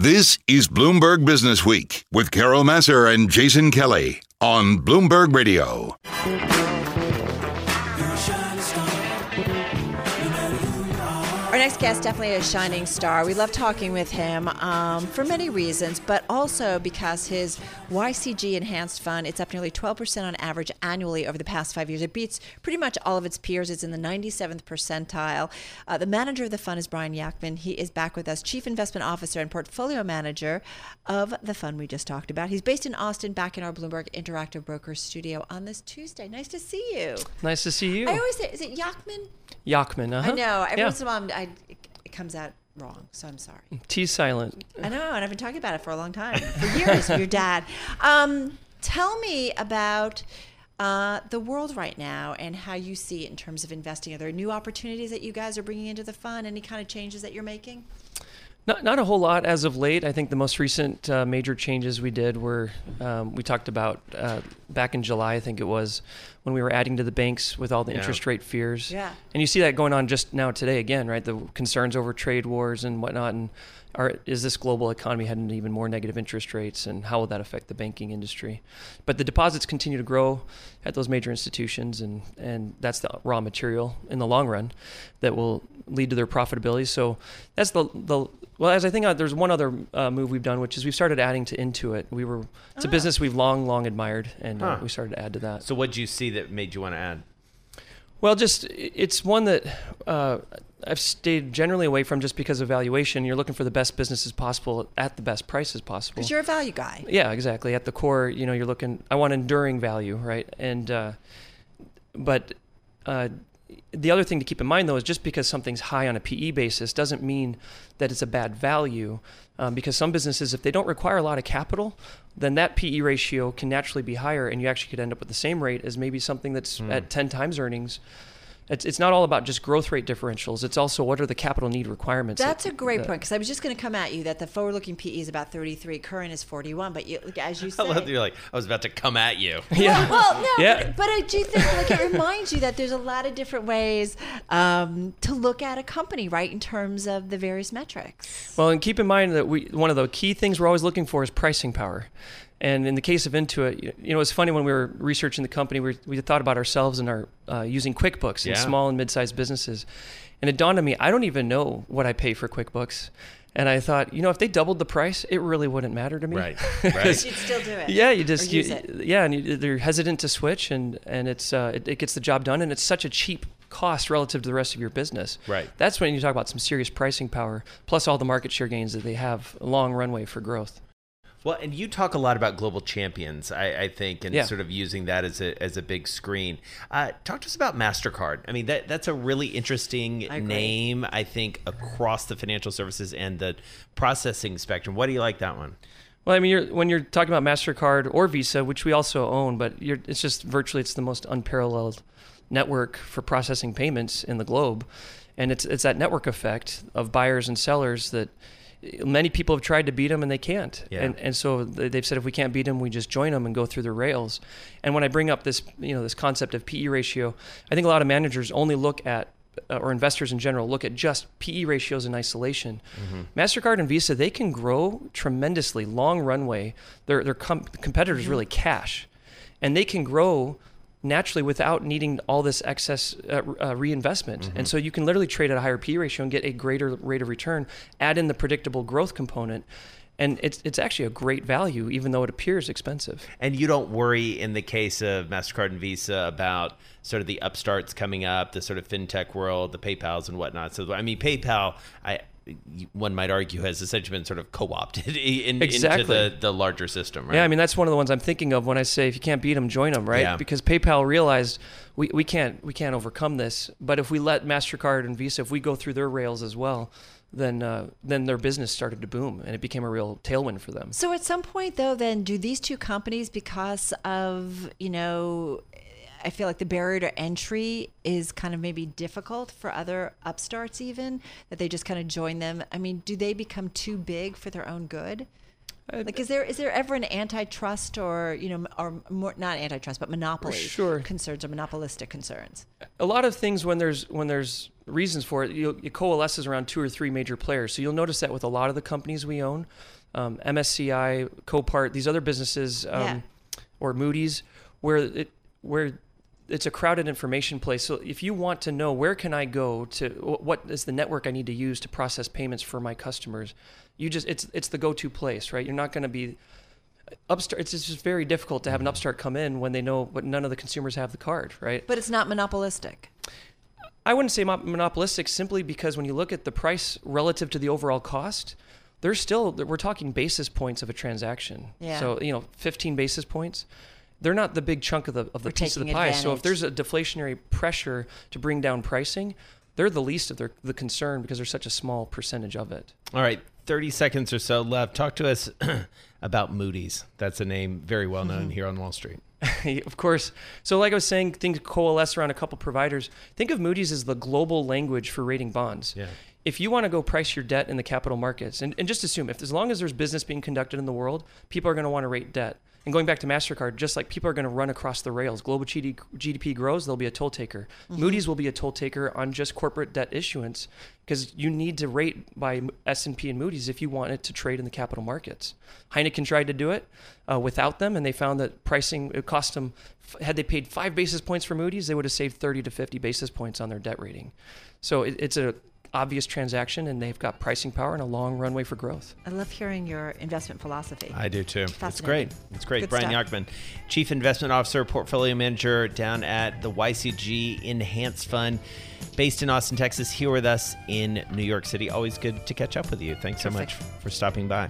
This is Bloomberg Businessweek with Carol Massar and Jason Kelly on Bloomberg Radio. Guest definitely a shining star. We love talking with him um, for many reasons, but also because his YCG Enhanced Fund it's up nearly 12% on average annually over the past five years. It beats pretty much all of its peers. It's in the 97th percentile. Uh, the manager of the fund is Brian Yacktman. He is back with us, Chief Investment Officer and Portfolio Manager of the fund we just talked about. He's based in Austin, back in our Bloomberg Interactive Brokers studio on this Tuesday. Nice to see you. Nice to see you. I always say, is it Yackman? Yachtman, uh-huh. I know. Every Yeah. once in a while, I'm- I, it, comes out wrong, so I'm sorry. T silent. I know, and I've been talking about it for a long time, for years. your dad. Um, tell me about uh, the world right now and how you see it in terms of investing. Are there new opportunities that you guys are bringing into the fund? Any kind of changes that you're making? Not, not a whole lot as of late. I think the most recent uh, major changes we did were um, we talked about uh, back in July, I think it was, when we were adding to the banks with all the Yeah. interest rate fears. Yeah. And you see that going on just now today again, right? The concerns over trade wars and whatnot. And are, is this global economy heading to even more negative interest rates and how will that affect the banking industry? But the deposits continue to grow at those major institutions, and, and that's the raw material in the long run that will lead to their profitability. So that's the, the well, as I think uh, there's one other uh, move we've done, which is we've started adding to Intuit. We were it's a business we've long, long admired, and uh, we started to add to that. So what did you see that made you want to add? Well, just it's one that uh, I've stayed generally away from just because of valuation. You're looking for the best businesses possible at the best prices possible. Because you're a value guy. Yeah, exactly. At the core, you know, you're looking. I want enduring value, right? And uh, but uh, the other thing to keep in mind, though, is just because something's high on a PE basis doesn't mean that it's a bad value. Um, because some businesses, if they don't require a lot of capital, then that PE ratio can naturally be higher, and you actually could end up with the same rate as maybe something that's at 10 times earnings. It's, it's not all about just growth rate differentials. It's also what are the capital need requirements. That's that- a great that- point because I was just going to come at you that the forward-looking PE is about 33, current is 41, but you, as you I love that you're like, I was about to come at you. Yeah. Well, no, Yeah. but, but I do think like it reminds you that there's a lot of different ways um, to look at a company, right, in terms of the various metrics. Well, and keep in mind that we one of the key things we're always looking for is pricing power. And in the case of Intuit, you- you know, it's funny when we were researching the company, we, we thought about ourselves and our uh, using QuickBooks in Yeah. small and mid-sized businesses, and it dawned on me I don't even know what I pay for QuickBooks, and I thought, you know, if they doubled the price, it really wouldn't matter to me. Right. Right. You'd still do it. Yeah, you just you, yeah, and you, they're hesitant to switch, and and it's uh, it, it gets the job done, and it's such a cheap cost relative to the rest of your business. Right. That's when you talk about some serious pricing power, plus all the market share gains that they have, a long runway for growth. Well, and you talk a lot about global champions, I, I think, and Yeah. sort of using that as a as a big screen. Uh, talk to us about Mastercard. I mean, that that's a really interesting I name, I think, across the financial services and the processing spectrum. What do you like that one? Well, I mean, you're, when you're talking about Mastercard or Visa, which we also own, but you're, it's just virtually it's the most unparalleled network for processing payments in the globe, and it's it's that network effect of buyers and sellers that many people have tried to beat them and they can't. Yeah. And and so they- they've said if we can't beat them, we just join them and go through the rails. And when I bring up this you know this concept of PE ratio, I think a lot of managers only look at uh, or investors in general look at just PE ratios in isolation. Mastercard and Visa they can grow tremendously, long runway. Their their com- competitors really cash, and they can grow naturally without needing all this excess uh, uh, reinvestment. And so you can literally trade at a higher P ratio and get a greater rate of return. Add in the predictable growth component, and it's it's actually a great value, even though it appears expensive. And you don't worry in the case of MasterCard and Visa about sort of the upstarts coming up, the sort of fintech world, the PayPals and whatnot. So, I mean, PayPal, I one might argue, has essentially been sort of co-opted in, Exactly. into the, the larger system, right? Yeah, I mean that's one of the ones I'm thinking of when I say if you can't beat them, join them, right? Yeah. Because PayPal realized we, we can't we can't overcome this, but if we let Mastercard and Visa, if we go through their rails as well, then uh, then their business started to boom and it became a real tailwind for them. So at some point, though, then do these two companies, because of you know, I feel like the barrier to entry is kind of maybe difficult for other upstarts, even that they just kind of join them. I mean, do they become too big for their own good? Like, is there is there ever an antitrust or you know or more not antitrust but monopoly Sure. concerns or monopolistic concerns? a lot of things when there's when there's reasons for it, it coalesces around two or three major players. So you'll notice that with a lot of the companies we own, um, MSCI, Copart, these other businesses, um, Yeah. or Moody's, where it where it's a crowded information place. So if you want to know where can I go to what is the network I need to use to process payments for my customers, you just it's it's the go-to place, right? You're not going to be uh, upstart. It's just very difficult to have an mm-hmm. upstart come in when they know, but none of the consumers have the card, right? But it's not monopolistic. I wouldn't say monopolistic simply because when you look at the price relative to the overall cost, there's still we're talking basis points of a transaction. Yeah. So you know, 15 basis points. They're not the big chunk of the of the We're piece of the taking pie. So if there's a deflationary pressure to bring down pricing, they're the least of their the concern because they're such a small percentage of it. All right, 30 seconds or so left. Talk to us about Moody's. That's a name very well known Mm-hmm. here on Wall Street. of course. So, like I was saying, things coalesce around a couple providers. Think of Moody's as the global language for rating bonds. Yeah. If you want to go price your debt in the capital markets, and, and just assume if as long as there's business being conducted in the world, people are going to want to rate debt. And going back to MasterCard, just like people are going to run across the rails, global GDP grows, there'll be a toll taker. Moody's will be a toll taker on just corporate debt issuance because you need to rate by S&P and Moody's if you want it to trade in the capital markets. Heineken tried to do it uh, without them, and they found that pricing it cost them. Had they paid five basis points for Moody's, they would have saved 30 to 50 basis points on their debt rating. So it, it's a obvious transaction, and they've got pricing power and a long runway for growth. I love hearing your investment philosophy. I do too. It's Fascinating. great. It's great. Good Brian stuff. Yacktman, Chief Investment Officer, Portfolio Manager down at the YCG Enhanced Fund, based in Austin, Texas, here with us in New York City. Always good to catch up with you. Thanks so much for stopping by.